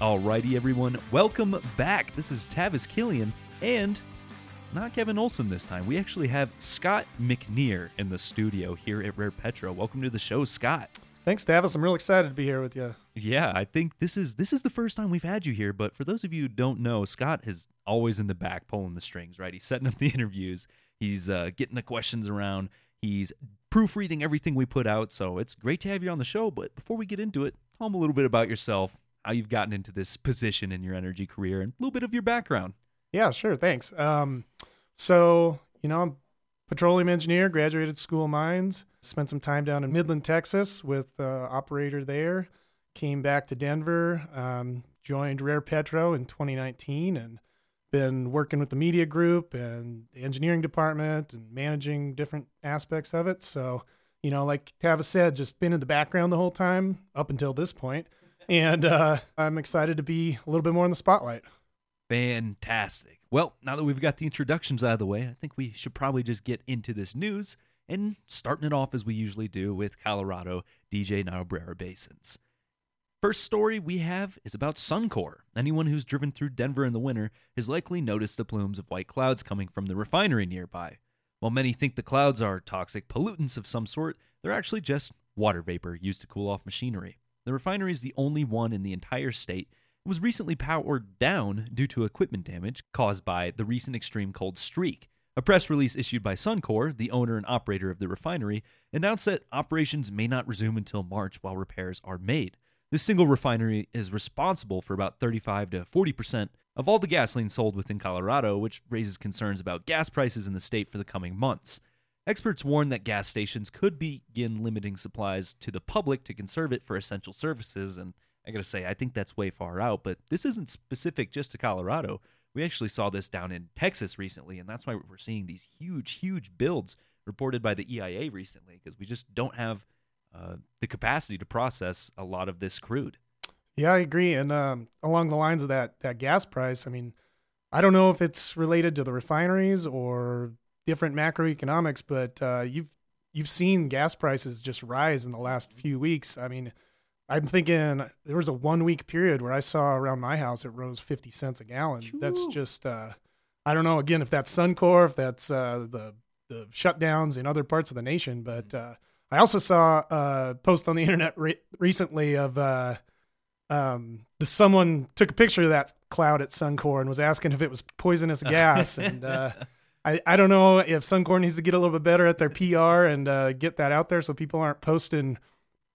Alrighty, everyone, welcome back. This is Tavis Killian and not Kevin Olson this time. We actually have Scott McNear in the studio here at Rare Petro. Welcome to the show, Scott. Thanks, Tavis. I'm real excited to be here with you. Yeah, I think this is this is the first time we've had you here. But for those of you who don't know, Scott is always in the back pulling the strings. Right, he's setting up the interviews. He's uh, getting the questions around. He's proofreading everything we put out. So it's great to have you on the show. But before we get into it, tell him a little bit about yourself, how you've gotten into this position in your energy career, and a little bit of your background. Yeah, sure. Thanks. Um, so, you know, I'm petroleum engineer, graduated school of mines, spent some time down in Midland, Texas with operator there, came back to Denver, um, joined Rare Petro in 2019 and been working with the media group and the engineering department and managing different aspects of it. So, you know, like Tavis said, just been in the background the whole time up until this point. And uh, I'm excited to be a little bit more in the spotlight. Fantastic. Well, now that we've got the introductions out of the way, I think we should probably just get into this news and starting it off as we usually do with Colorado DJ Niobrara basins. First story we have is about Suncor. Anyone who's driven through Denver in the winter has likely noticed the plumes of white clouds coming from the refinery nearby. While many think the clouds are toxic pollutants of some sort, they're actually just water vapor used to cool off machinery. The refinery is the only one in the entire state was recently powered down due to equipment damage caused by the recent extreme cold streak. A press release issued by Suncor, the owner and operator of the refinery, announced that operations may not resume until March while repairs are made. This single refinery is responsible for about 35 to 40 percent of all the gasoline sold within Colorado, which raises concerns about gas prices in the state for the coming months. Experts warn that gas stations could begin limiting supplies to the public to conserve it for essential services, and I gotta say, I think that's way far out, but this isn't specific just to Colorado. We actually saw this down in Texas recently, and that's why we're seeing these huge, huge builds reported by the EIA recently, because we just don't have uh, the capacity to process a lot of this crude. Yeah, I agree. And um, along the lines of that that gas price, I mean, I don't know if it's related to the refineries or different macroeconomics, but uh, you've you've seen gas prices just rise in the last few weeks. I mean, I'm thinking there was a one week period where I saw around my house it rose 50 cents a gallon. That's just, uh, I don't know, again, if that's Suncor, if that's uh, the, the shutdowns in other parts of the nation. But uh, I also saw a post on the internet re- recently of uh, um, the, someone took a picture of that cloud at Suncor and was asking if it was poisonous gas. and uh, I, I don't know if Suncor needs to get a little bit better at their PR and uh, get that out there so people aren't posting –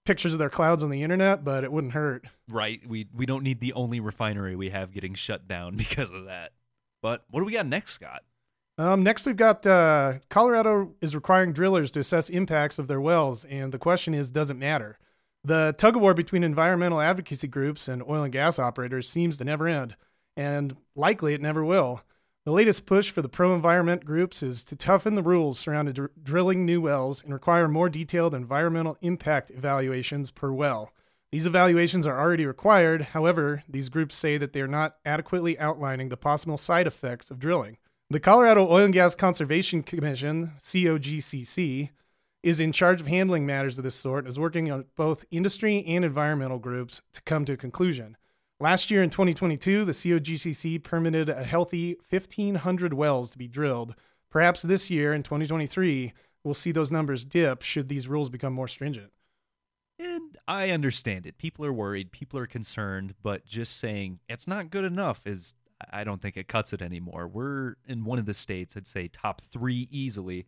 pictures of their clouds on the internet, but it wouldn't hurt. Right. We we don't need the only refinery we have getting shut down because of that. But what do we got next, Scott? Um, next, we've got uh, Colorado is requiring drillers to assess impacts of their wells, and the question is, does it matter? The tug of war between environmental advocacy groups and oil and gas operators seems to never end, and likely it never will. The latest push for the pro environment groups is to toughen the rules surrounding dr- drilling new wells and require more detailed environmental impact evaluations per well. These evaluations are already required, however, these groups say that they are not adequately outlining the possible side effects of drilling. The Colorado Oil and Gas Conservation Commission, COGCC, is in charge of handling matters of this sort and is working on both industry and environmental groups to come to a conclusion. Last year in 2022, the COGCC permitted a healthy 1,500 wells to be drilled. Perhaps this year in 2023, we'll see those numbers dip should these rules become more stringent. And I understand it. People are worried, people are concerned, but just saying it's not good enough is, I don't think it cuts it anymore. We're in one of the states, I'd say top three easily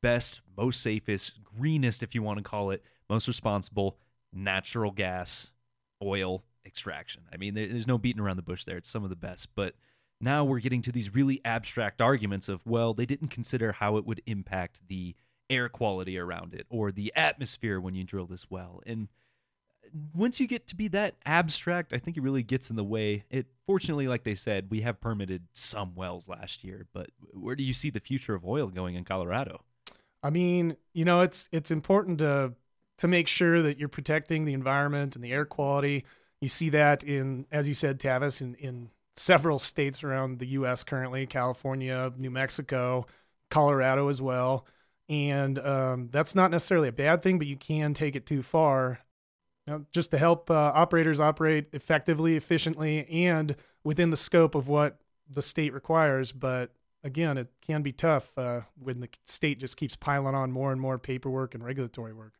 best, most safest, greenest, if you want to call it, most responsible natural gas, oil, extraction. I mean, there's no beating around the bush there. It's some of the best. But now we're getting to these really abstract arguments of, well, they didn't consider how it would impact the air quality around it or the atmosphere when you drill this well. And once you get to be that abstract, I think it really gets in the way. It fortunately, like they said, we have permitted some wells last year, but where do you see the future of oil going in Colorado? I mean, you know, it's it's important to to make sure that you're protecting the environment and the air quality. You see that in, as you said, Tavis, in, in several states around the U.S. currently California, New Mexico, Colorado as well. And um, that's not necessarily a bad thing, but you can take it too far. Now, just to help uh, operators operate effectively, efficiently, and within the scope of what the state requires. But again, it can be tough uh, when the state just keeps piling on more and more paperwork and regulatory work.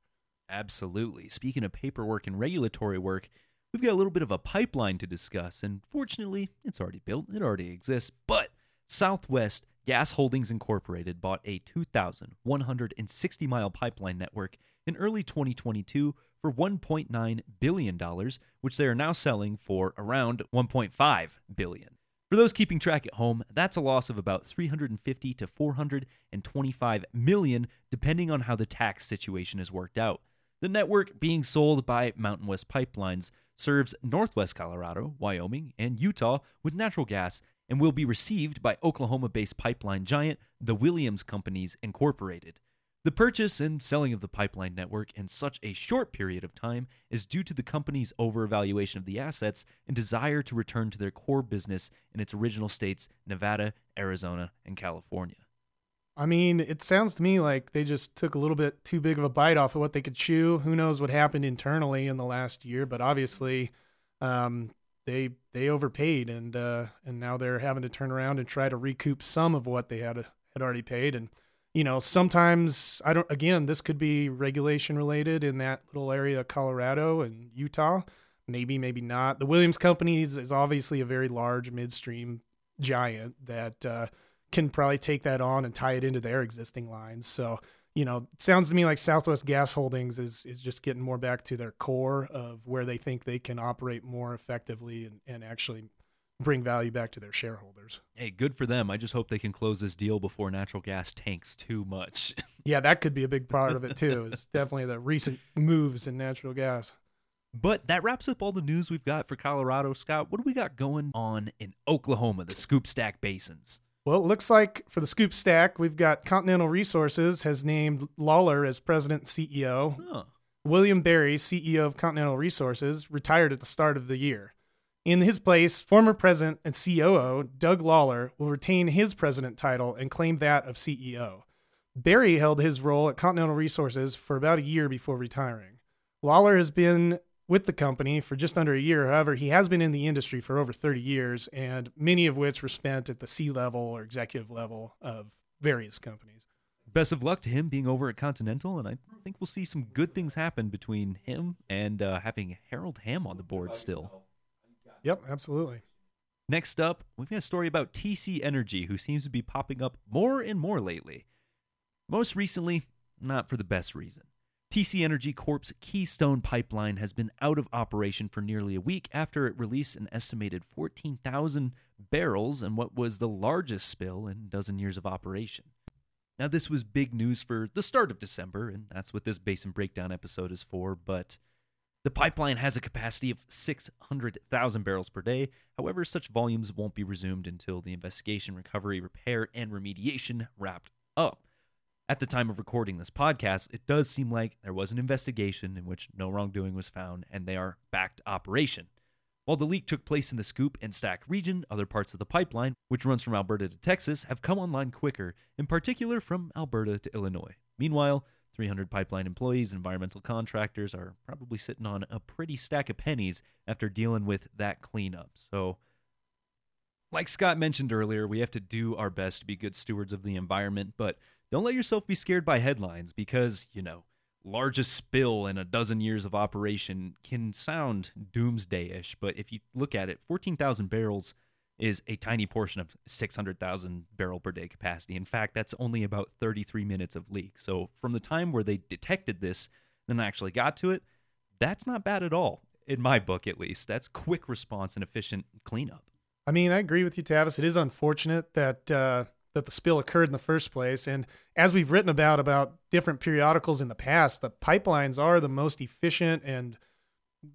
Absolutely. Speaking of paperwork and regulatory work, we've got a little bit of a pipeline to discuss, and fortunately, it's already built, it already exists. But Southwest Gas Holdings Incorporated bought a 2,160 mile pipeline network in early 2022 for $1.9 billion, which they are now selling for around $1.5 billion. For those keeping track at home, that's a loss of about 350 to 425 million depending on how the tax situation is worked out. The network being sold by Mountain West Pipelines serves northwest Colorado, Wyoming, and Utah with natural gas and will be received by Oklahoma based pipeline giant, the Williams Companies Incorporated. The purchase and selling of the pipeline network in such a short period of time is due to the company's overvaluation of the assets and desire to return to their core business in its original states, Nevada, Arizona, and California. I mean, it sounds to me like they just took a little bit too big of a bite off of what they could chew. Who knows what happened internally in the last year, but obviously, um, they they overpaid, and uh, and now they're having to turn around and try to recoup some of what they had had already paid. And you know, sometimes I don't. Again, this could be regulation related in that little area of Colorado and Utah. Maybe, maybe not. The Williams Company is, obviously a very large midstream giant that. Uh, can probably take that on and tie it into their existing lines. So, you know, it sounds to me like Southwest Gas Holdings is is just getting more back to their core of where they think they can operate more effectively and, and actually bring value back to their shareholders. Hey, good for them. I just hope they can close this deal before natural gas tanks too much. yeah, that could be a big part of it too. It's definitely the recent moves in natural gas. But that wraps up all the news we've got for Colorado. Scott, what do we got going on in Oklahoma, the Scoop Stack Basins? Well, it looks like for the Scoop Stack, we've got Continental Resources has named Lawler as president and CEO. Huh. William Berry, CEO of Continental Resources, retired at the start of the year. In his place, former president and COO Doug Lawler will retain his president title and claim that of CEO. Berry held his role at Continental Resources for about a year before retiring. Lawler has been with the company for just under a year. However, he has been in the industry for over 30 years, and many of which were spent at the C level or executive level of various companies. Best of luck to him being over at Continental, and I think we'll see some good things happen between him and uh, having Harold Hamm on the board still. Yep, absolutely. Next up, we've got a story about TC Energy, who seems to be popping up more and more lately. Most recently, not for the best reason. TC Energy Corp's Keystone Pipeline has been out of operation for nearly a week after it released an estimated 14,000 barrels in what was the largest spill in a dozen years of operation. Now, this was big news for the start of December, and that's what this Basin Breakdown episode is for, but the pipeline has a capacity of 600,000 barrels per day. However, such volumes won't be resumed until the investigation, recovery, repair, and remediation wrapped up. At the time of recording this podcast, it does seem like there was an investigation in which no wrongdoing was found and they are back to operation. While the leak took place in the Scoop and Stack region, other parts of the pipeline, which runs from Alberta to Texas, have come online quicker, in particular from Alberta to Illinois. Meanwhile, 300 pipeline employees environmental contractors are probably sitting on a pretty stack of pennies after dealing with that cleanup. So, like Scott mentioned earlier, we have to do our best to be good stewards of the environment, but don't let yourself be scared by headlines because, you know, largest spill in a dozen years of operation can sound doomsday-ish, but if you look at it, 14,000 barrels is a tiny portion of 600,000 barrel per day capacity. In fact, that's only about 33 minutes of leak. So from the time where they detected this and actually got to it, that's not bad at all in my book at least. That's quick response and efficient cleanup. I mean, I agree with you, Tavis. It is unfortunate that uh, that the spill occurred in the first place. And as we've written about about different periodicals in the past, the pipelines are the most efficient and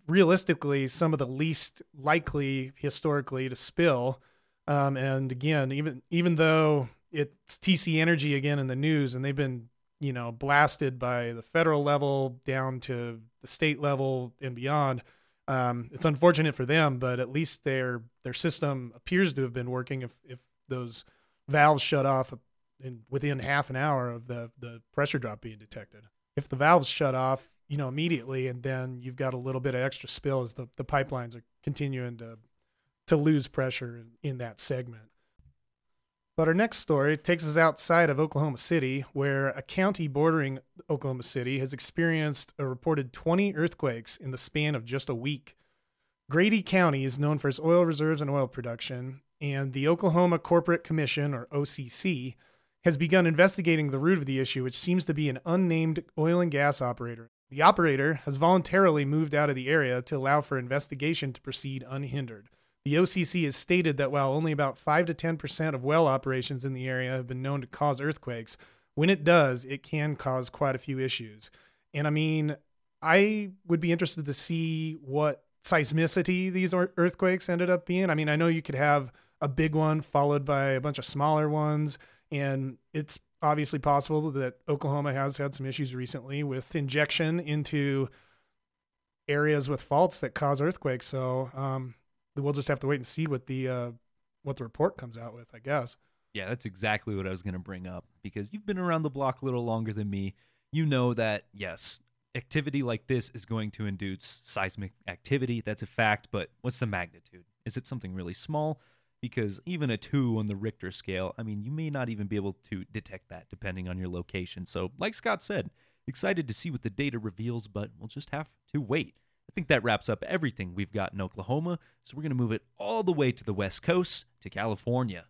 realistically some of the least likely historically to spill. Um, and again, even even though it's TC Energy again in the news, and they've been you know blasted by the federal level down to the state level and beyond. Um, it's unfortunate for them, but at least their their system appears to have been working. If if those valves shut off in within half an hour of the the pressure drop being detected. If the valves shut off, you know, immediately, and then you've got a little bit of extra spill as the, the pipelines are continuing to to lose pressure in, in that segment. But our next story takes us outside of Oklahoma City, where a county bordering Oklahoma City has experienced a reported 20 earthquakes in the span of just a week. Grady County is known for its oil reserves and oil production, and the Oklahoma Corporate Commission, or OCC, has begun investigating the root of the issue, which seems to be an unnamed oil and gas operator. The operator has voluntarily moved out of the area to allow for investigation to proceed unhindered. The OCC has stated that while only about 5 to 10% of well operations in the area have been known to cause earthquakes, when it does, it can cause quite a few issues. And I mean, I would be interested to see what seismicity these earthquakes ended up being. I mean, I know you could have a big one followed by a bunch of smaller ones, and it's obviously possible that Oklahoma has had some issues recently with injection into areas with faults that cause earthquakes. So um, we'll just have to wait and see what the uh, what the report comes out with, I guess. Yeah, that's exactly what I was going to bring up because you've been around the block a little longer than me. You know that yes, activity like this is going to induce seismic activity. That's a fact. But what's the magnitude? Is it something really small? Because even a two on the Richter scale, I mean, you may not even be able to detect that depending on your location. So, like Scott said, excited to see what the data reveals, but we'll just have to wait. I think that wraps up everything we've got in Oklahoma, so we're going to move it all the way to the West Coast, to California.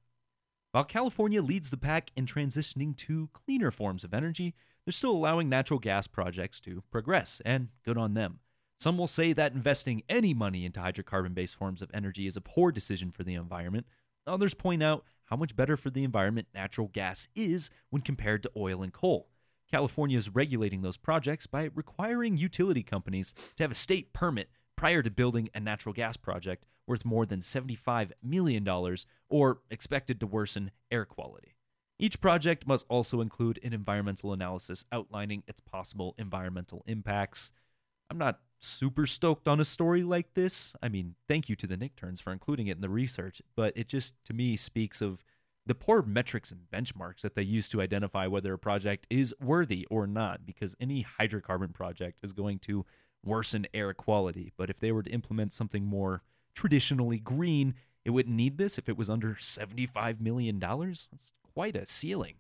While California leads the pack in transitioning to cleaner forms of energy, they're still allowing natural gas projects to progress, and good on them. Some will say that investing any money into hydrocarbon based forms of energy is a poor decision for the environment. Others point out how much better for the environment natural gas is when compared to oil and coal. California is regulating those projects by requiring utility companies to have a state permit prior to building a natural gas project worth more than $75 million or expected to worsen air quality. Each project must also include an environmental analysis outlining its possible environmental impacts. I'm not super stoked on a story like this. I mean, thank you to the Nickturns for including it in the research, but it just, to me, speaks of the poor metrics and benchmarks that they use to identify whether a project is worthy or not, because any hydrocarbon project is going to worsen air quality. But if they were to implement something more traditionally green, it wouldn't need this if it was under $75 million. That's quite a ceiling.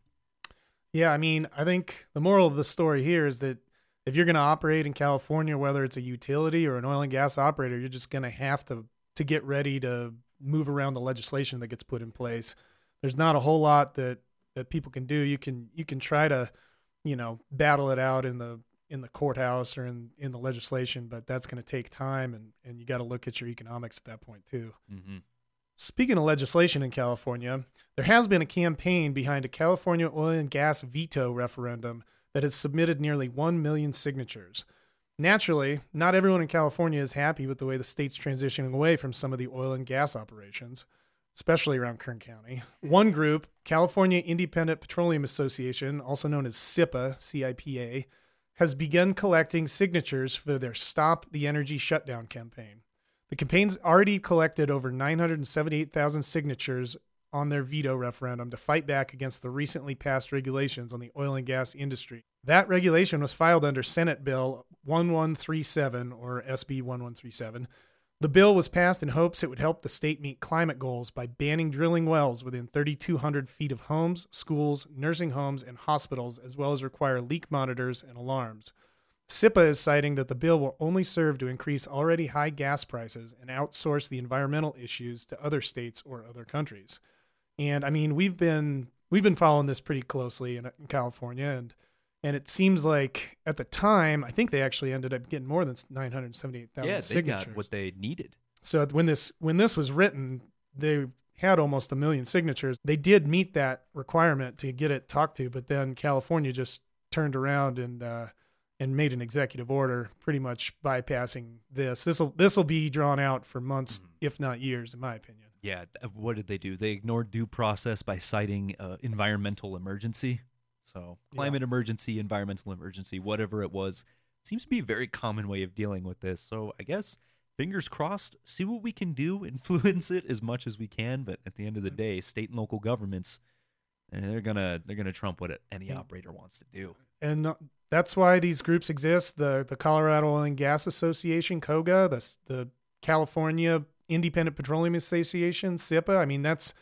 Yeah, I mean, I think the moral of the story here is that if you're going to operate in California, whether it's a utility or an oil and gas operator, you're just going to have to to get ready to move around the legislation that gets put in place. There's not a whole lot that that people can do. You can you can try to, you know, battle it out in the in the courthouse or in in the legislation, but that's going to take time, and and you got to look at your economics at that point too. Mm-hmm. Speaking of legislation in California, there has been a campaign behind a California oil and gas veto referendum that has submitted nearly 1 million signatures. Naturally, not everyone in California is happy with the way the state's transitioning away from some of the oil and gas operations, especially around Kern County. One group, California Independent Petroleum Association, also known as CIPA, C-I-P-A, has begun collecting signatures for their Stop the Energy Shutdown campaign. The campaign's already collected over 978,000 signatures on their veto referendum to fight back against the recently passed regulations on the oil and gas industry. That regulation was filed under Senate Bill 1137 or SB 1137. The bill was passed in hopes it would help the state meet climate goals by banning drilling wells within 3,200 feet of homes, schools, nursing homes, and hospitals, as well as require leak monitors and alarms. CIPA is citing that the bill will only serve to increase already high gas prices and outsource the environmental issues to other states or other countries. And I mean, we've been we've been following this pretty closely in, in California, and and it seems like at the time, I think they actually ended up getting more than nine hundred seventy-eight thousand. Yeah, they signatures. got what they needed. So when this when this was written, they had almost a million signatures. They did meet that requirement to get it talked to, but then California just turned around and uh, and made an executive order pretty much bypassing this. This will this will be drawn out for months, mm-hmm. if not years, in my opinion. Yeah, what did they do? They ignored due process by citing uh, environmental emergency. So climate yeah. emergency, environmental emergency, whatever it was, seems to be a very common way of dealing with this. So I guess fingers crossed, see what we can do, influence it as much as we can. But at the end of the day, state and local governments And they're gonna they're gonna trump what any operator wants to do. and uh, that's why these groups exist. The the Colorado Oil and Gas Association, COGA, the the California Independent Petroleum Association, CIPA. I mean, that's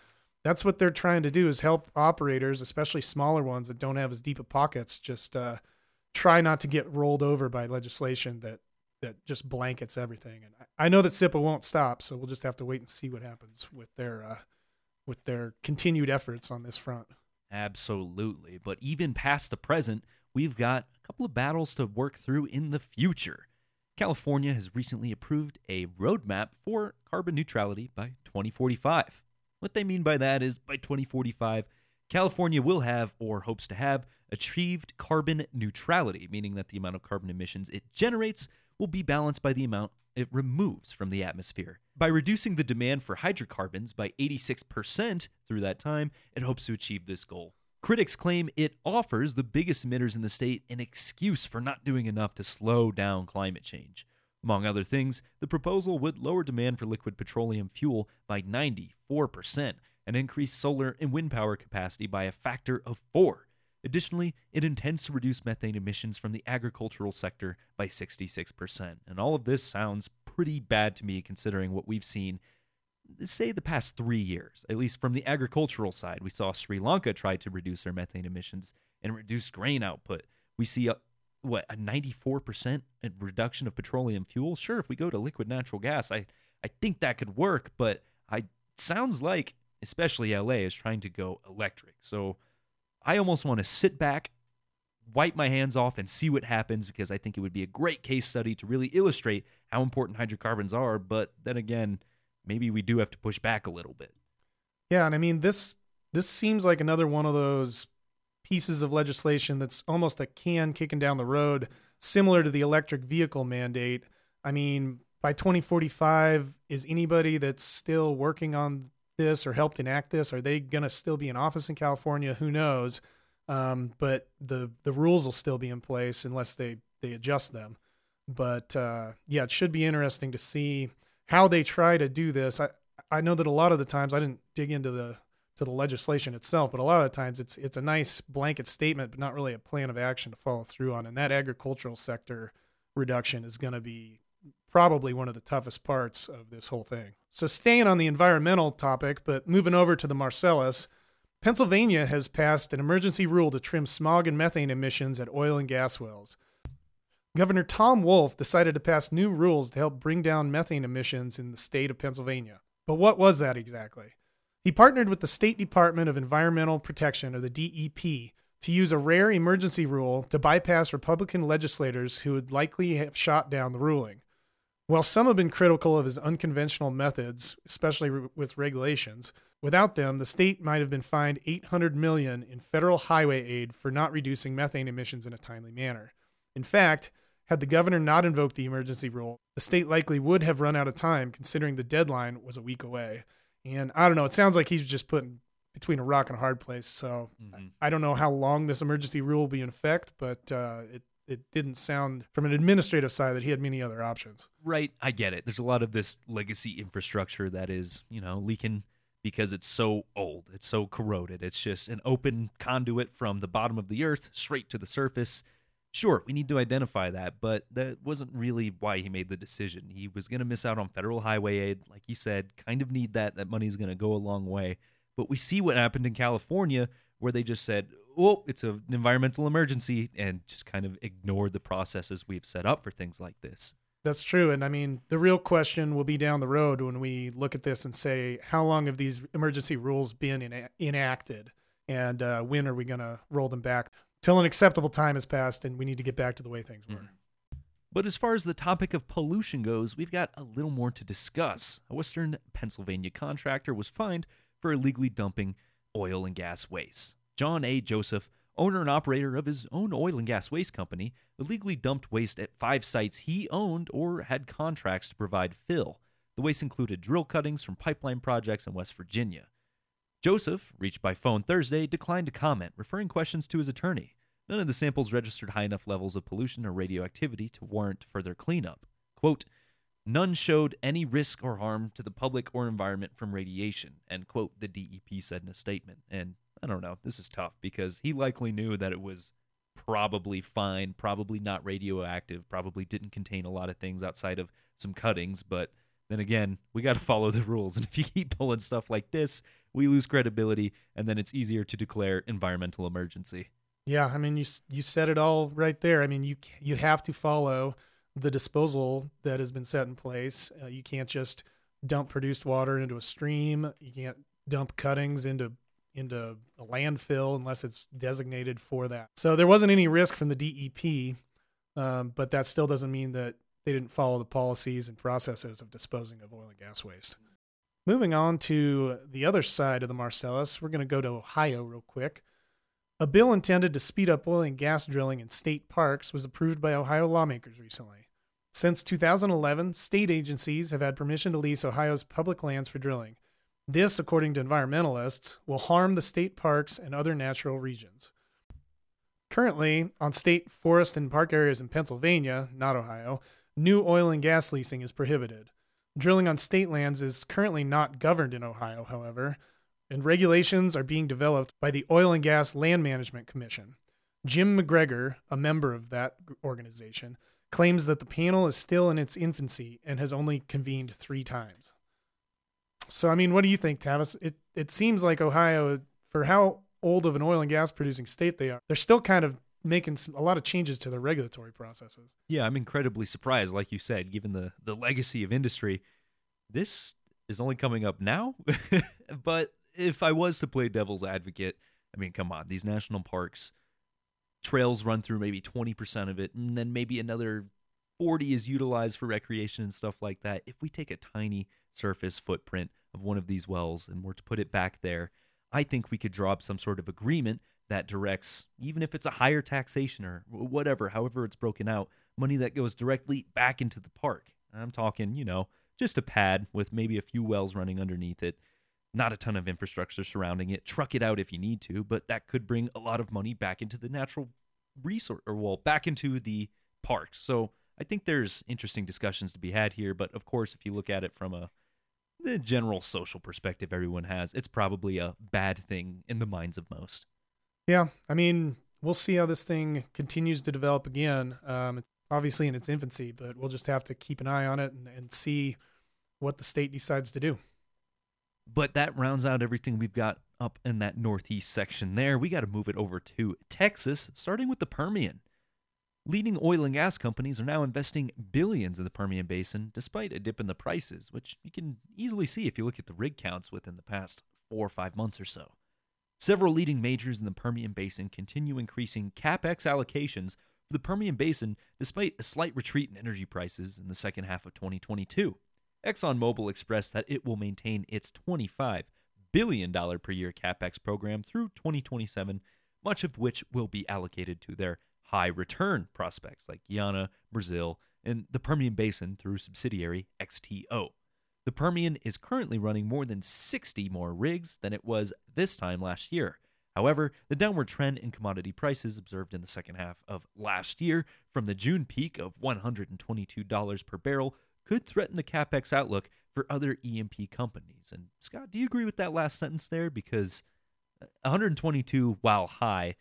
that's what they're trying to do is help operators, especially smaller ones that don't have as deep of pockets, just uh, try not to get rolled over by legislation that that just blankets everything. And I, I know that CIPA won't stop, so we'll just have to wait and see what happens with their uh, with their continued efforts on this front. Absolutely. But even past the present, we've got a couple of battles to work through in the future. California has recently approved a roadmap for carbon neutrality by 2045. What they mean by that is by 2045, California will have, or hopes to have, achieved carbon neutrality, meaning that the amount of carbon emissions it generates will be balanced by the amount it removes from the atmosphere. By reducing the demand for hydrocarbons by 86% through that time, it hopes to achieve this goal. Critics claim it offers the biggest emitters in the state an excuse for not doing enough to slow down climate change. Among other things, the proposal would lower demand for liquid petroleum fuel by 94% and increase solar and wind power capacity by a factor of four. Additionally, it intends to reduce methane emissions from the agricultural sector by 66%. And all of this sounds pretty bad to me considering what we've seen, say, the past three years. At least from the agricultural side, we saw Sri Lanka try to reduce their methane emissions and reduce grain output. We see a what a 94% reduction of petroleum fuel. Sure, if we go to liquid natural gas, I I think that could work, but I sounds like especially LA is trying to go electric. So I almost want to sit back, wipe my hands off, and see what happens because I think it would be a great case study to really illustrate how important hydrocarbons are. But then again, maybe we do have to push back a little bit. Yeah, and I mean this this seems like another one of those pieces of legislation that's almost a can kicking down the road, similar to the electric vehicle mandate. I mean, by 2045, is anybody that's still working on this or helped enact this? Are they going to still be in office in California? Who knows? Um, but the the rules will still be in place unless they they adjust them. But uh, yeah, it should be interesting to see how they try to do this. I I know that a lot of the times I didn't dig into the to the legislation itself, but a lot of times it's it's a nice blanket statement, but not really a plan of action to follow through on. And that agricultural sector reduction is going to be probably one of the toughest parts of this whole thing. So, staying on the environmental topic, but moving over to the Marcellus, Pennsylvania has passed an emergency rule to trim smog and methane emissions at oil and gas wells. Governor Tom Wolf decided to pass new rules to help bring down methane emissions in the state of Pennsylvania. But what was that exactly? He partnered with the State Department of Environmental Protection, or the DEP, to use a rare emergency rule to bypass Republican legislators who would likely have shot down the ruling. While some have been critical of his unconventional methods, especially re- with regulations, without them, the state might have been fined 800 million in federal highway aid for not reducing methane emissions in a timely manner. In fact, had the governor not invoked the emergency rule, the state likely would have run out of time considering the deadline was a week away. And I don't know, it sounds like he's just putting between a rock and a hard place. So mm-hmm. I don't know how long this emergency rule will be in effect, but uh, it it didn't sound from an administrative side that he had many other options. Right, I get it. There's a lot of this legacy infrastructure that is, you know, leaking because it's so old, it's so corroded. It's just an open conduit from the bottom of the earth straight to the surface. Sure, we need to identify that, but that wasn't really why he made the decision. He was going to miss out on federal highway aid, like he said, kind of need that. That money's going to go a long way. But we see what happened in California where they just said, oh, it's an environmental emergency and just kind of ignored the processes we've set up for things like this. That's true. And I mean, the real question will be down the road when we look at this and say, how long have these emergency rules been in, enacted? And uh, when are we going to roll them back? Till an acceptable time has passed and we need to get back to the way things were. Mm-hmm. But as far as the topic of pollution goes, we've got a little more to discuss. A Western Pennsylvania contractor was fined for illegally dumping oil and gas waste. John A. Joseph, owner and operator of his own oil and gas waste company, illegally dumped waste at five sites he owned or had contracts to provide fill. The waste included drill cuttings from pipeline projects in West Virginia. Joseph, reached by phone Thursday, declined to comment, referring questions to his attorney. None of the samples registered high enough levels of pollution or radioactivity to warrant further cleanup. Quote, None showed any risk or harm to the public or environment from radiation, end quote, the DEP said in a statement. And I don't know. This is tough because he likely knew that it was probably fine, probably not radioactive, probably didn't contain a lot of things outside of some cuttings. But then again, we got to follow the rules. And if you keep pulling stuff like this, we lose credibility, and then it's easier to declare environmental emergency. Yeah, I mean, you you said it all right there. I mean, you you have to follow the disposal that has been set in place. Uh, you can't just dump produced water into a stream. You can't dump cuttings into into a landfill unless it's designated for that. So there wasn't any risk from the DEP, um, but that still doesn't mean that they didn't follow the policies and processes of disposing of oil and gas waste. Moving on to the other side of the Marcellus, we're going to go to Ohio real quick. A bill intended to speed up oil and gas drilling in state parks was approved by Ohio lawmakers recently. Since 2011, state agencies have had permission to lease Ohio's public lands for drilling. This, according to environmentalists, will harm the state parks and other natural regions. Currently, on state forest and park areas in Pennsylvania, not Ohio, new oil and gas leasing is prohibited. Drilling on state lands is currently not governed in Ohio, however, and regulations are being developed by the Oil and Gas Land Management Commission. Jim McGregor, a member of that organization, claims that the panel is still in its infancy and has only convened three times. So, I mean, what do you think, Tavis? It it seems like Ohio, for how old of an oil and gas producing state they are, they're still kind of making a lot of changes to the regulatory processes. Yeah, I'm incredibly surprised, like you said, given the the legacy of industry. This is only coming up now, but if I was to play devil's advocate, I mean, come on, these national parks trails run through maybe 20% of it, and then maybe another 40 is utilized for recreation and stuff like that. If we take a tiny surface footprint of one of these wells and were to put it back there, I think we could draw up some sort of agreement that directs, even if it's a higher taxation or whatever, however it's broken out, money that goes directly back into the park. I'm talking, you know, just a pad with maybe a few wells running underneath it, not a ton of infrastructure surrounding it. Truck it out if you need to, but that could bring a lot of money back into the natural resource, or well, back into the park. So I think there's interesting discussions to be had here. But of course, if you look at it from a the general social perspective everyone has, it's probably a bad thing in the minds of most. Yeah, I mean, we'll see how this thing continues to develop again. Um, it's obviously in its infancy, but we'll just have to keep an eye on it and, and see what the state decides to do. But that rounds out everything we've got up in that northeast section there. We got to move it over to Texas, starting with the Permian. Leading oil and gas companies are now investing billions in the Permian Basin despite a dip in the prices, which you can easily see if you look at the rig counts within the past four or five months or so. Several leading majors in the Permian Basin continue increasing capex allocations for the Permian Basin despite a slight retreat in energy prices in the second half of 2022. ExxonMobil expressed that it will maintain its $25 billion per year capex program through 2027, much of which will be allocated to their high return prospects like Guyana, Brazil, and the Permian Basin through subsidiary XTO. The Permian is currently running more than 60 more rigs than it was this time last year. However, the downward trend in commodity prices observed in the second half of last year from the June peak of $122 per barrel could threaten the capex outlook for other E&P companies. And Scott, do you agree with that last sentence there? Because 122 while high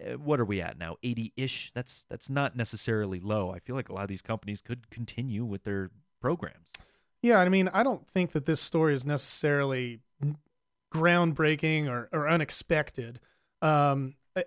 uh, what are we at now? 80ish that's that's not necessarily low. I feel like a lot of these companies could continue with their programs yeah i mean i don't think that this story is necessarily groundbreaking or, or unexpected um uh,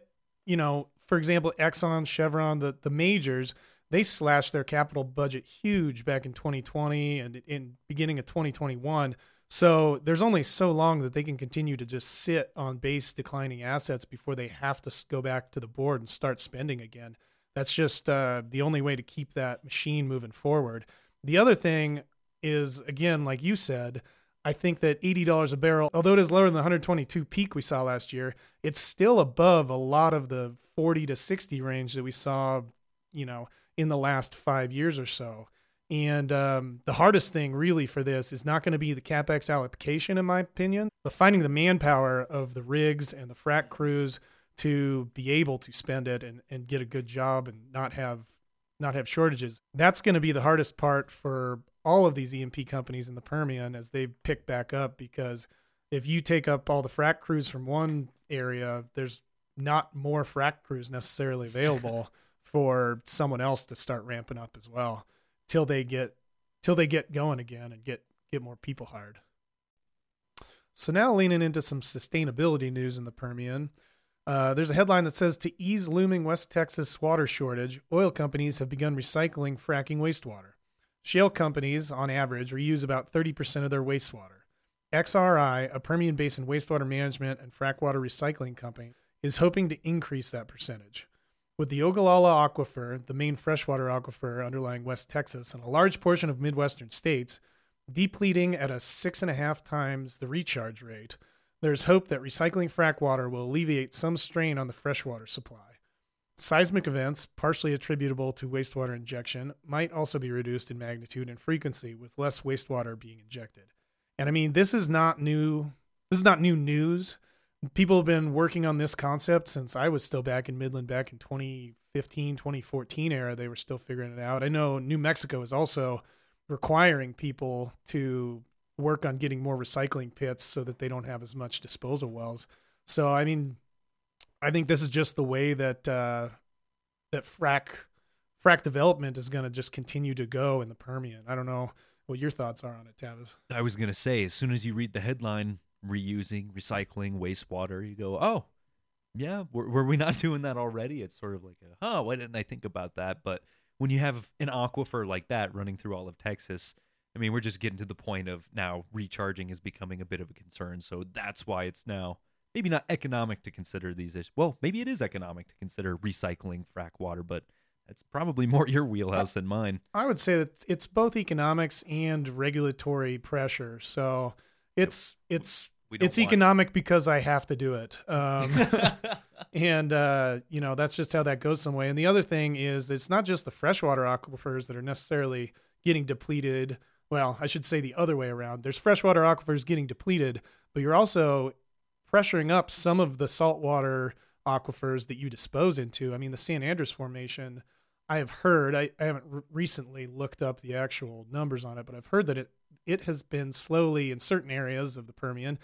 you know for example exxon chevron the the majors they slashed their capital budget huge back in 2020 and in beginning of 2021 so there's only so long that they can continue to just sit on base declining assets before they have to go back to the board and start spending again. That's just uh, the only way to keep that machine moving forward. The other thing is, again, like you said, I think that $80 a barrel, although it is lower than the 122 peak we saw last year, it's still above a lot of the 40 to 60 range that we saw, you know, in the last five years or so. And um, the hardest thing really for this is not going to be the capex allocation, in my opinion, but finding the manpower of the rigs and the frac crews to be able to spend it and, and get a good job and not have not have shortages. That's going to be the hardest part for all of these E&P companies in the Permian as they pick back up because if you take up all the frac crews from one area, there's not more frac crews necessarily available for someone else to start ramping up as well till they get till they get going again and get get more people hired. So now leaning into some sustainability news in the Permian. Uh, there's a headline that says to ease looming West Texas water shortage, oil companies have begun recycling fracking wastewater. Shale companies, on average, reuse about 30% of their wastewater. XRI, a Permian Basin wastewater management and frack water recycling company, is hoping to increase that percentage. With the Ogallala Aquifer, the main freshwater aquifer underlying West Texas, and a large portion of Midwestern states, depleting at a six and a half times the recharge rate, there's hope that recycling frac water will alleviate some strain on the freshwater supply. Seismic events, partially attributable to wastewater injection, might also be reduced in magnitude and frequency with less wastewater being injected. And I mean, this is not new. This is not new news. People have been working on this concept since I was still back in Midland back in 2015, 2014 era. They were still figuring it out. I know New Mexico is also requiring people to work on getting more recycling pits so that they don't have as much disposal wells. So I mean, I think this is just the way that uh, that frac frac development is going to just continue to go in the Permian. I don't know what your thoughts are on it, Tavis. I was going to say, as soon as you read the headline, reusing, recycling wastewater, you go, oh, yeah, were, were we not doing that already? It's sort of like, a, huh, why didn't I think about that? But when you have an aquifer like that running through all of Texas, I mean, we're just getting to the point of now recharging is becoming a bit of a concern. So that's why it's now maybe not economic to consider these issues. Well, maybe it is economic to consider recycling frac water, but that's probably more your wheelhouse than mine. I would say that it's both economics and regulatory pressure. So it's it's it's economic because I have to do it. Um, and uh, you know that's just how that goes some way. And the other thing is, it's not just the freshwater aquifers that are necessarily getting depleted well, I should say the other way around. There's freshwater aquifers getting depleted, but you're also pressuring up some of the saltwater aquifers that you dispose into. I mean, the San Andres Formation, I have heard, I, I haven't re- recently looked up the actual numbers on it, but I've heard that it, it has been slowly in certain areas of the Permian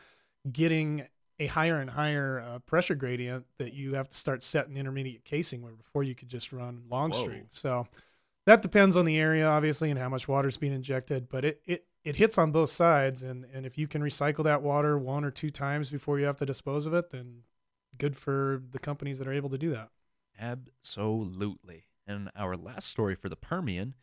getting a higher and higher uh, pressure gradient that you have to start setting intermediate casing where before you could just run long Whoa. string. So that depends on the area, obviously, and how much water is being injected. But it, it it hits on both sides, and and if you can recycle that water one or two times before you have to dispose of it, then good for the companies that are able to do that. Absolutely. And our last story for the Permian,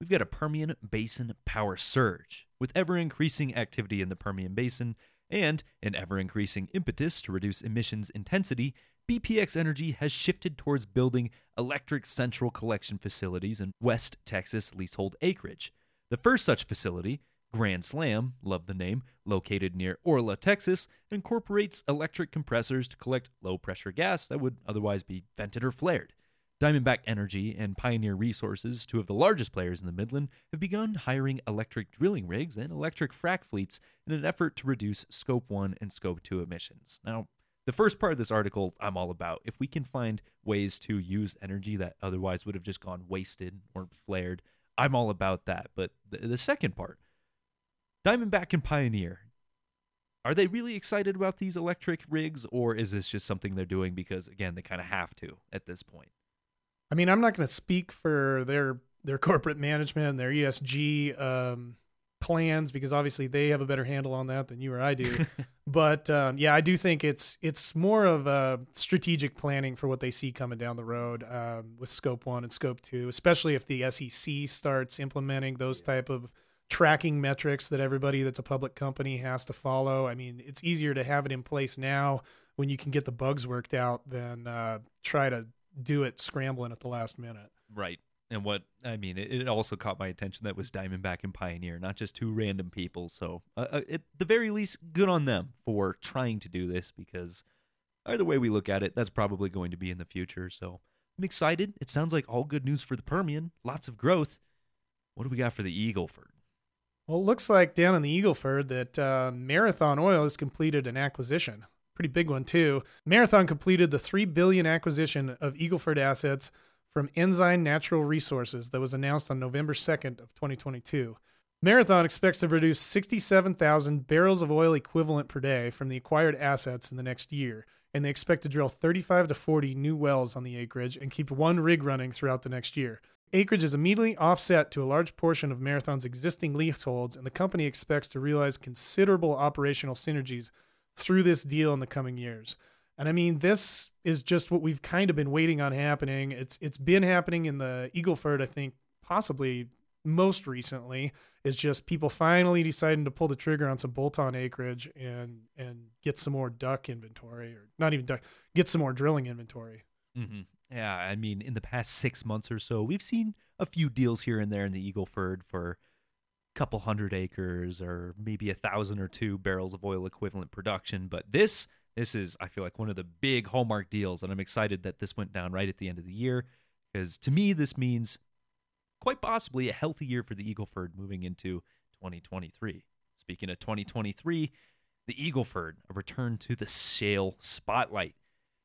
we've got a Permian Basin power surge with ever increasing activity in the Permian Basin and an ever increasing impetus to reduce emissions intensity. BPX Energy has shifted towards building electric central collection facilities in West Texas leasehold acreage. The first such facility, Grand Slam, love the name, located near Orla, Texas, incorporates electric compressors to collect low pressure gas that would otherwise be vented or flared. Diamondback Energy and Pioneer Resources, two of the largest players in the Midland, have begun hiring electric drilling rigs and electric frac fleets in an effort to reduce Scope 1 and Scope 2 emissions. Now, the first part of this article I'm all about. If we can find ways to use energy that otherwise would have just gone wasted or flared, I'm all about that. But the, the second part, Diamondback and Pioneer, are they really excited about these electric rigs, or is this just something they're doing because, again, they kind of have to at this point? I mean, I'm not going to speak for their their corporate management and their ESG um, plans because obviously they have a better handle on that than you or I do. but um, yeah, I do think it's it's more of a strategic planning for what they see coming down the road um, with Scope One and Scope Two, especially if the SEC starts implementing those type of tracking metrics that everybody that's a public company has to follow. I mean, it's easier to have it in place now when you can get the bugs worked out than uh, try to do it scrambling at the last minute. Right and what I mean, it, it, also caught my attention that was Diamondback and Pioneer, not just two random people. So, uh, uh, at the very least, good on them for trying to do this because either way we look at it, that's probably going to be in the future. So, I'm excited. It sounds like all good news for the Permian, lots of growth. What do we got for the Eagleford? Well, it looks like down in the Eagleford that uh, Marathon Oil has completed an acquisition. Pretty big one too. Marathon completed the three billion acquisition of Eagleford assets from Ensign Natural Resources that was announced on November 2nd of 2022. Marathon expects to produce 67,000 barrels of oil equivalent per day from the acquired assets in the next year, and they expect to drill 35 to 40 new wells on the acreage and keep one rig running throughout the next year. Acreage is immediately offset to a large portion of Marathon's existing leaseholds, and the company expects to realize considerable operational synergies through this deal in the coming years. And I mean, this is just what we've kind of been waiting on happening. It's it's been happening in the Eagleford, I think, possibly most recently. Is just people finally deciding to pull the trigger on some bolt-on acreage and and get some more DUC inventory, or not even DUC, get some more drilling inventory. Mm-hmm. Yeah, I mean, in the past six months or so, we've seen a few deals here and there in the Eagleford for a couple hundred acres or maybe a thousand or two barrels of oil equivalent production. But this this is, I feel like, one of the big hallmark deals, and I'm excited that this went down right at the end of the year because to me, this means quite possibly a healthy year for the Eagleford moving into 2023. Speaking of 2023, the Eagleford, a return to the shale spotlight.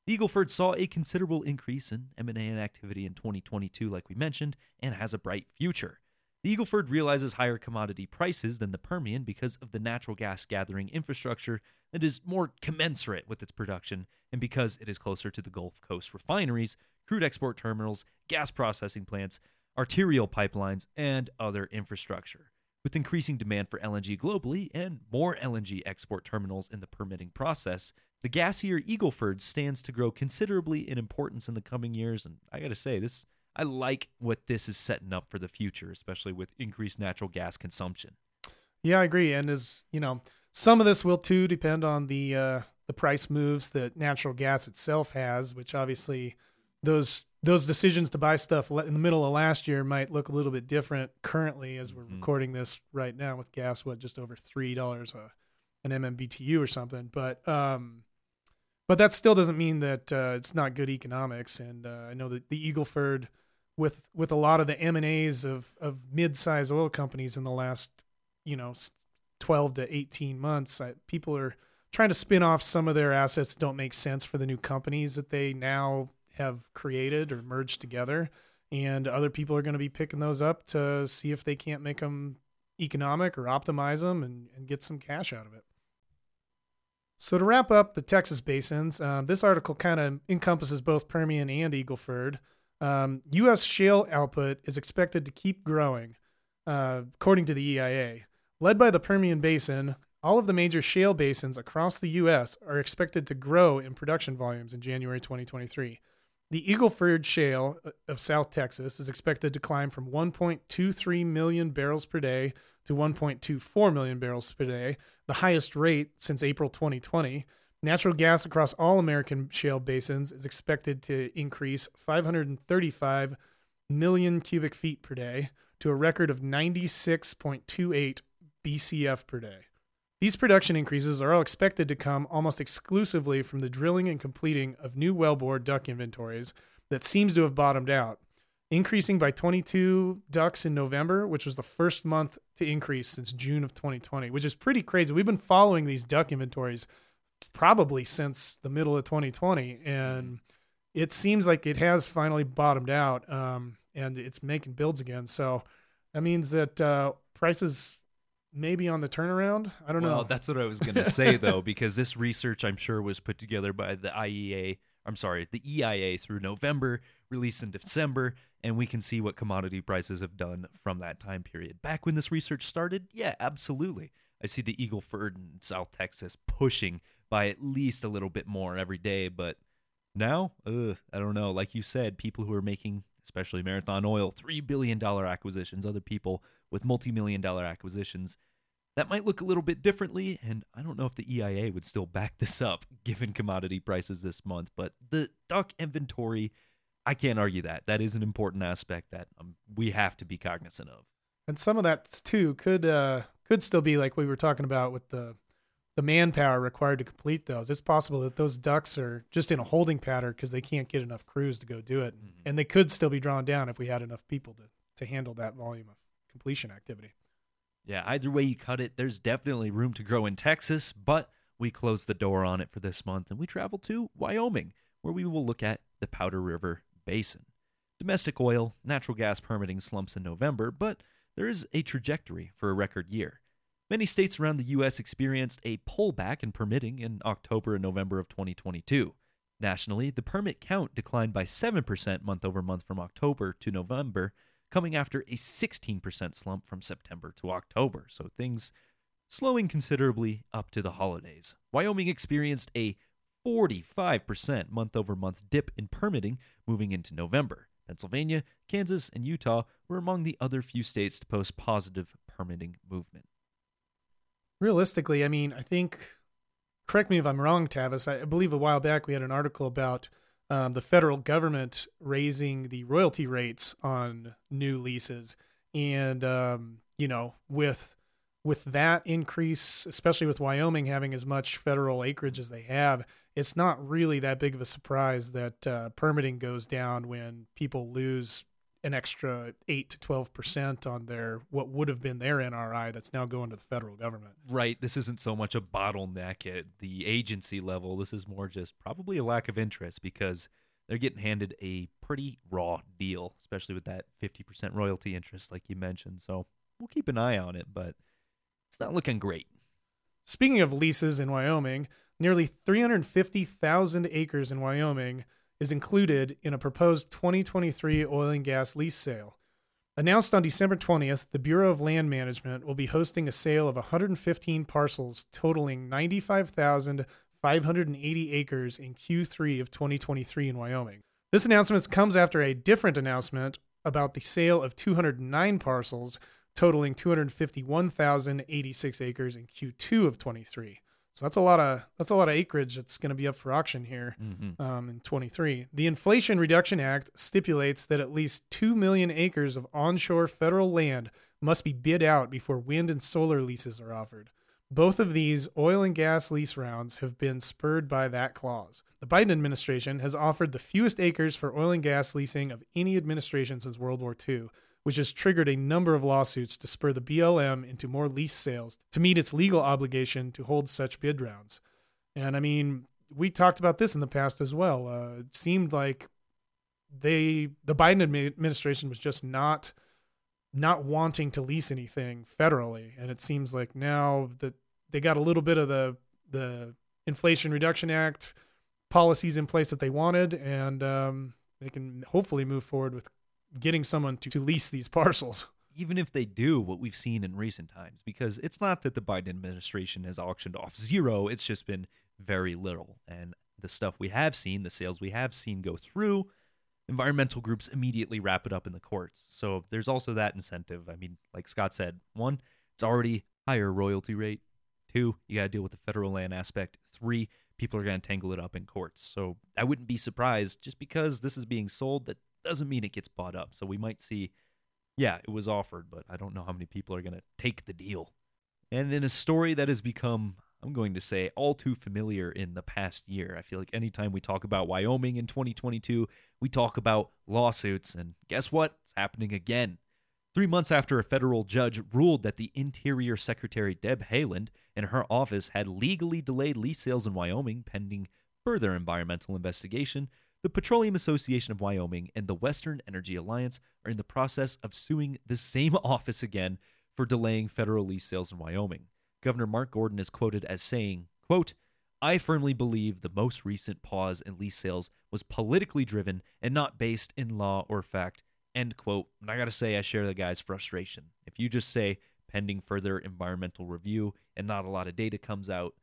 The Eagleford saw a considerable increase in M&A activity in 2022, like we mentioned, and has a bright future. The Eagleford realizes higher commodity prices than the Permian because of the natural gas gathering infrastructure that is more commensurate with its production, and because it is closer to the Gulf Coast refineries, crude export terminals, gas processing plants, arterial pipelines, and other infrastructure. With increasing demand for LNG globally and more LNG export terminals in the permitting process, the gassier Eagleford stands to grow considerably in importance in the coming years. And I gotta say, this I like what this is setting up for the future, especially with increased natural gas consumption. Yeah, I agree. And as you know, some of this will too depend on the uh, the price moves that natural gas itself has, which obviously those those decisions to buy stuff in the middle of last year might look a little bit different currently as we're mm-hmm. recording this right now with gas what just over three dollars a an MMBTU or something. But um, but that still doesn't mean that uh, it's not good economics. And uh, I know that the Eagleford with with a lot of the M and A's of of mid sized oil companies in the last you know twelve to eighteen months. I, people are trying to spin off some of their assets that don't make sense for the new companies that they now have created or merged together, and other people are going to be picking those up to see if they can't make them economic or optimize them and, and get some cash out of it. So to wrap up the Texas basins, uh, this article kind of encompasses both Permian and Eagleford. Um, U.S. shale output is expected to keep growing, uh, according to the EIA. Led by the Permian Basin, all of the major shale basins across the U.S. are expected to grow in production volumes in January 2023. The Eagleford Shale uh, of South Texas is expected to climb from 1.23 million barrels per day to 1.24 million barrels per day, the highest rate since April 2020. Natural gas across all American shale basins is expected to increase 535 million cubic feet per day to a record of 96.28 BCF per day. These production increases are all expected to come almost exclusively from the drilling and completing of new wellbore DUC inventories that seems to have bottomed out, increasing by 22 DUCs in November, which was the first month to increase since June of 2020, which is pretty crazy. We've been following these DUC inventories probably since the middle of 2020, and it seems like it has finally bottomed out, um, and it's making builds again. So that means that uh, prices may be on the turnaround. I don't well, know. That's what I was going to say though, because this research I'm sure was put together by the IEA. I'm sorry, the EIA through November, released in December, and we can see what commodity prices have done from that time period. Back when this research started, yeah, absolutely. I see the Eagleford in South Texas pushing by at least a little bit more every day. But now, ugh, I don't know. Like you said, people who are making, especially Marathon Oil, $3 billion acquisitions, other people with multi million dollar acquisitions, that might look a little bit differently. And I don't know if the EIA would still back this up given commodity prices this month. But the DUC inventory, I can't argue that. That is an important aspect that um, we have to be cognizant of. And some of that too could uh, could still be like we were talking about with the the manpower required to complete those. It's possible that those DUCs are just in a holding pattern because they can't get enough crews to go do it, mm-hmm. and they could still be drawn down if we had enough people to to handle that volume of completion activity. Yeah, either way you cut it, there's definitely room to grow in Texas, but we close the door on it for this month and we travel to Wyoming, where we will look at the Powder River Basin. Domestic oil, natural gas permitting slumps in November, but there is a trajectory for a record year. Many states around the U.S. experienced a pullback in permitting in October and November of 2022. Nationally, the permit count declined by 7% month over month from October to November, coming after a 16% slump from September to October. So things slowing considerably up to the holidays. Wyoming experienced a 45% month over month dip in permitting moving into November. Pennsylvania, Kansas, and Utah were among the other few states to post positive permitting movement. Realistically, I mean, I think, correct me if I'm wrong, Tavis, I believe a while back we had an article about um, the federal government raising the royalty rates on new leases. And, um, you know, with with that increase, especially with Wyoming having as much federal acreage as they have, it's not really that big of a surprise that uh, permitting goes down when people lose an extra 8 to 12% on their what would have been their NRI that's now going to the federal government. Right. This isn't so much a bottleneck at the agency level. This is more just probably a lack of interest because they're getting handed a pretty raw deal, especially with that 50% royalty interest like you mentioned. So, we'll keep an eye on it, but it's not looking great. Speaking of leases in Wyoming, nearly 350,000 acres in Wyoming is included in a proposed 2023 oil and gas lease sale. Announced on December 20th, the Bureau of Land Management will be hosting a sale of 115 parcels totaling 95,580 acres in Q3 of 2023 in Wyoming. This announcement comes after a different announcement about the sale of 209 parcels totaling 251,086 acres in Q2 of 23. So that's a lot of that's a lot of acreage that's going to be up for auction here mm-hmm. um, in 23. The Inflation Reduction Act stipulates that at least two million acres of onshore federal land must be bid out before wind and solar leases are offered. Both of these oil and gas lease rounds have been spurred by that clause. The Biden administration has offered the fewest acres for oil and gas leasing of any administration since World War II, which has triggered a number of lawsuits to spur the BLM into more lease sales to meet its legal obligation to hold such bid rounds. And I mean, we talked about this in the past as well. Uh, it seemed like they, the Biden administration, was just not not wanting to lease anything federally, and it seems like now that they got a little bit of the the Inflation Reduction Act policies in place that they wanted, and um, they can hopefully move forward with getting someone to, to lease these parcels. Even if they do what we've seen in recent times, because it's not that the Biden administration has auctioned off zero, it's just been very little. And the stuff we have seen, the sales we have seen go through, environmental groups immediately wrap it up in the courts. So there's also that incentive. I mean, like Scott said, one, it's already higher royalty rate. Two, you got to deal with the federal land aspect. Three, people are going to tangle it up in courts. So I wouldn't be surprised just because this is being sold that doesn't mean it gets bought up. So we might see, yeah, it was offered, but I don't know how many people are going to take the deal. And in a story that has become, I'm going to say, all too familiar in the past year, I feel like anytime we talk about Wyoming in 2022, we talk about lawsuits. And guess what? It's happening again. Three months after a federal judge ruled that the Interior Secretary Deb Haaland and her office had legally delayed lease sales in Wyoming pending further environmental investigation, the Petroleum Association of Wyoming and the Western Energy Alliance are in the process of suing the same office again for delaying federal lease sales in Wyoming. Governor Mark Gordon is quoted as saying, quote, I firmly believe the most recent pause in lease sales was politically driven and not based in law or fact. End quote. And I gotta say, I share the guy's frustration. If you just say pending further environmental review and not a lot of data comes out,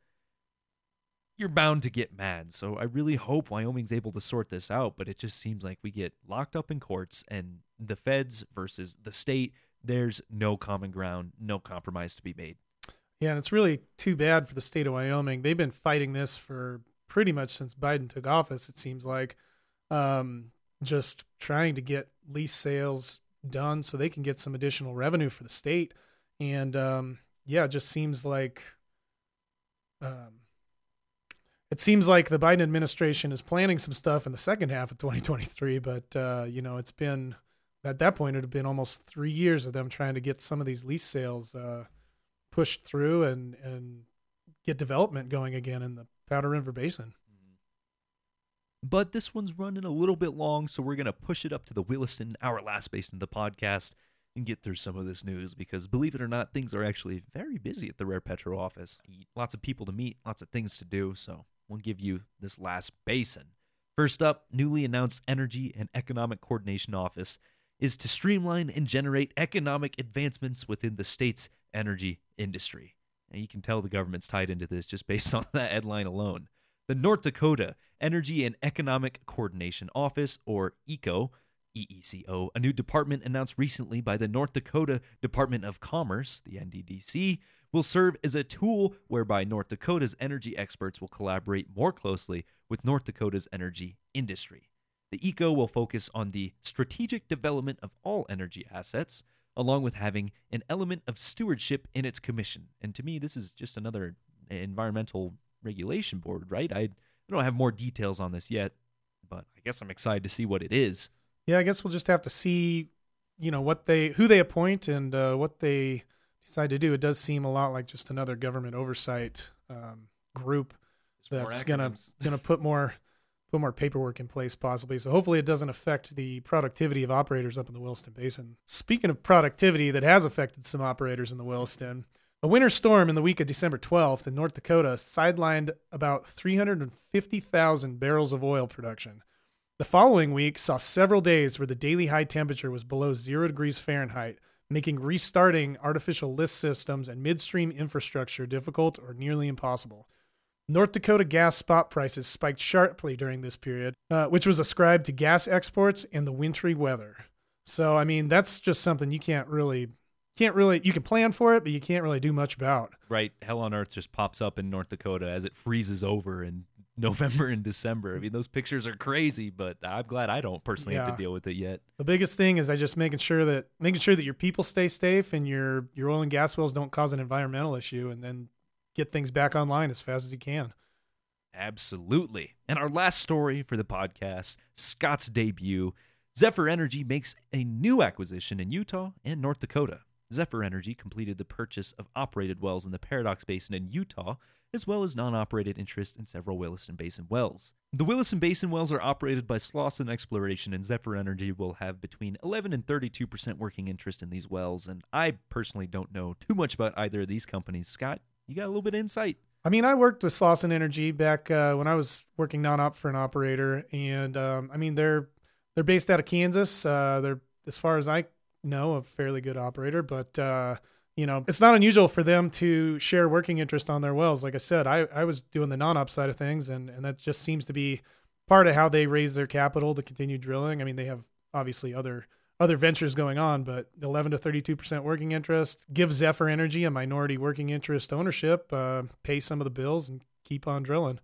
you're bound to get mad. So I really hope Wyoming's able to sort this out, but it just seems like we get locked up in courts and the feds versus the state, there's no common ground, no compromise to be made. Yeah, and it's really too bad for the state of Wyoming. They've been fighting this for pretty much since Biden took office, it seems like. Um, just trying to get lease sales done so they can get some additional revenue for the state. And um, yeah, it just seems like um, it seems like the Biden administration is planning some stuff in the second half of 2023, but uh, you know, it's been at that point it had been almost three years of them trying to get some of these lease sales uh, pushed through and and get development going again in the Powder River Basin. But this one's running a little bit long, so we're gonna push it up to the Williston, our last basin of the podcast. and get through some of this news because believe it or not, things are actually very busy at the Rare Petro office. Lots of people to meet, lots of things to do, so we'll give you this last basin. First up, newly announced Energy and Economic Coordination Office is to streamline and generate economic advancements within the state's energy industry. And you can tell the government's tied into this just based on that headline alone. The North Dakota Energy and Economic Coordination Office, or ECO, EECO, a new department announced recently by the North Dakota Department of Commerce, the NDDC, will serve as a tool whereby North Dakota's energy experts will collaborate more closely with North Dakota's energy industry. The ECO will focus on the strategic development of all energy assets, along with having an element of stewardship in its commission. And to me, this is just another environmental regulation board, right? I, don't have more details on this yet, but I guess I'm excited to see what it is. Yeah, I guess we'll just have to see, you know, what they who they appoint and uh, what they decide to do. It does seem a lot like just another government oversight um, group that's gonna gonna put more put more paperwork in place possibly. So hopefully it doesn't affect the productivity of operators up in the Williston Basin. Speaking of productivity that has affected some operators in the Williston, a winter storm in the week of December 12th in North Dakota sidelined about 350,000 barrels of oil production. The following week saw several days where the daily high temperature was below 0 degrees Fahrenheit, making restarting artificial lift systems and midstream infrastructure difficult or nearly impossible. North Dakota gas spot prices spiked sharply during this period, uh, which was ascribed to gas exports and the wintry weather. So, I mean, that's just something you can't really, can't really, you can plan for it, but you can't really do much about. Right. Hell on earth just pops up in North Dakota as it freezes over in November and December. I mean, those pictures are crazy, but I'm glad I don't personally yeah. have to deal with it yet. The biggest thing is I just making sure that making sure that your people stay safe and your your oil and gas wells don't cause an environmental issue, and then get things back online as fast as you can. Absolutely. And our last story for the podcast Scott's debut. Zephyr Energy makes a new acquisition in Utah and North Dakota. Zephyr Energy completed the purchase of operated wells in the Paradox Basin in Utah, as well as non operated interest in several Williston Basin wells. The Williston Basin wells are operated by Slawson Exploration, and Zephyr Energy will have between 11 and 32% working interest in these wells. And I personally don't know too much about either of these companies. Scott, you got a little bit of insight. I mean, I worked with Slawson Energy back uh, when I was working non-op for an operator, and um, I mean they're they're based out of Kansas. Uh, they're as far as I know a fairly good operator, but uh, you know it's not unusual for them to share working interest on their wells. Like I said, I, I was doing the non-op side of things, and and that just seems to be part of how they raise their capital to continue drilling. I mean, they have obviously other other ventures going on, but 11 to 32% working interest, give Zephyr Energy a minority working interest ownership, uh, pay some of the bills, and keep on drilling.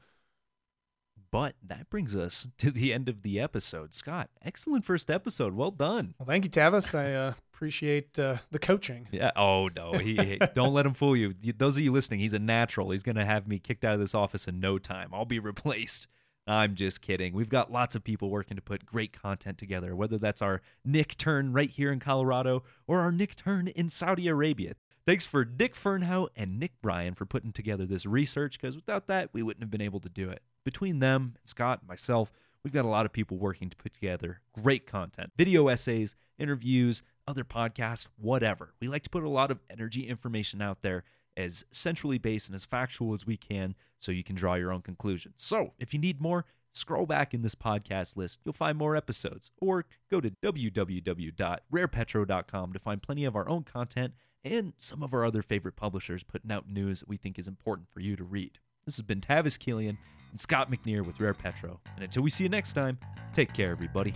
But that brings us to the end of the episode. Scott, excellent first episode. Well done. Well, thank you, Tavis. I uh, appreciate uh, the coaching. Yeah. Oh no, he don't let him fool you. Those of you listening, he's a natural. He's going to have me kicked out of this office in no time. I'll be replaced. I'm just kidding. We've got lots of people working to put great content together, whether that's our Nick turn right here in Colorado or our Nick turn in Saudi Arabia. Thanks for Dick Fernhow and Nick Bryan for putting together this research because without that, we wouldn't have been able to do it. Between them, Scott, and myself, we've got a lot of people working to put together great content video essays, interviews, other podcasts, whatever. We like to put a lot of energy information out there as centrally based and as factual as we can so you can draw your own conclusions. So, if you need more, scroll back in this podcast list. You'll find more episodes, or go to www.rarepetro.com to find plenty of our own content and some of our other favorite publishers putting out news that we think is important for you to read. This has been Tavis Killian and Scott McNear with Rare Petro. And until we see you next time, take care, everybody.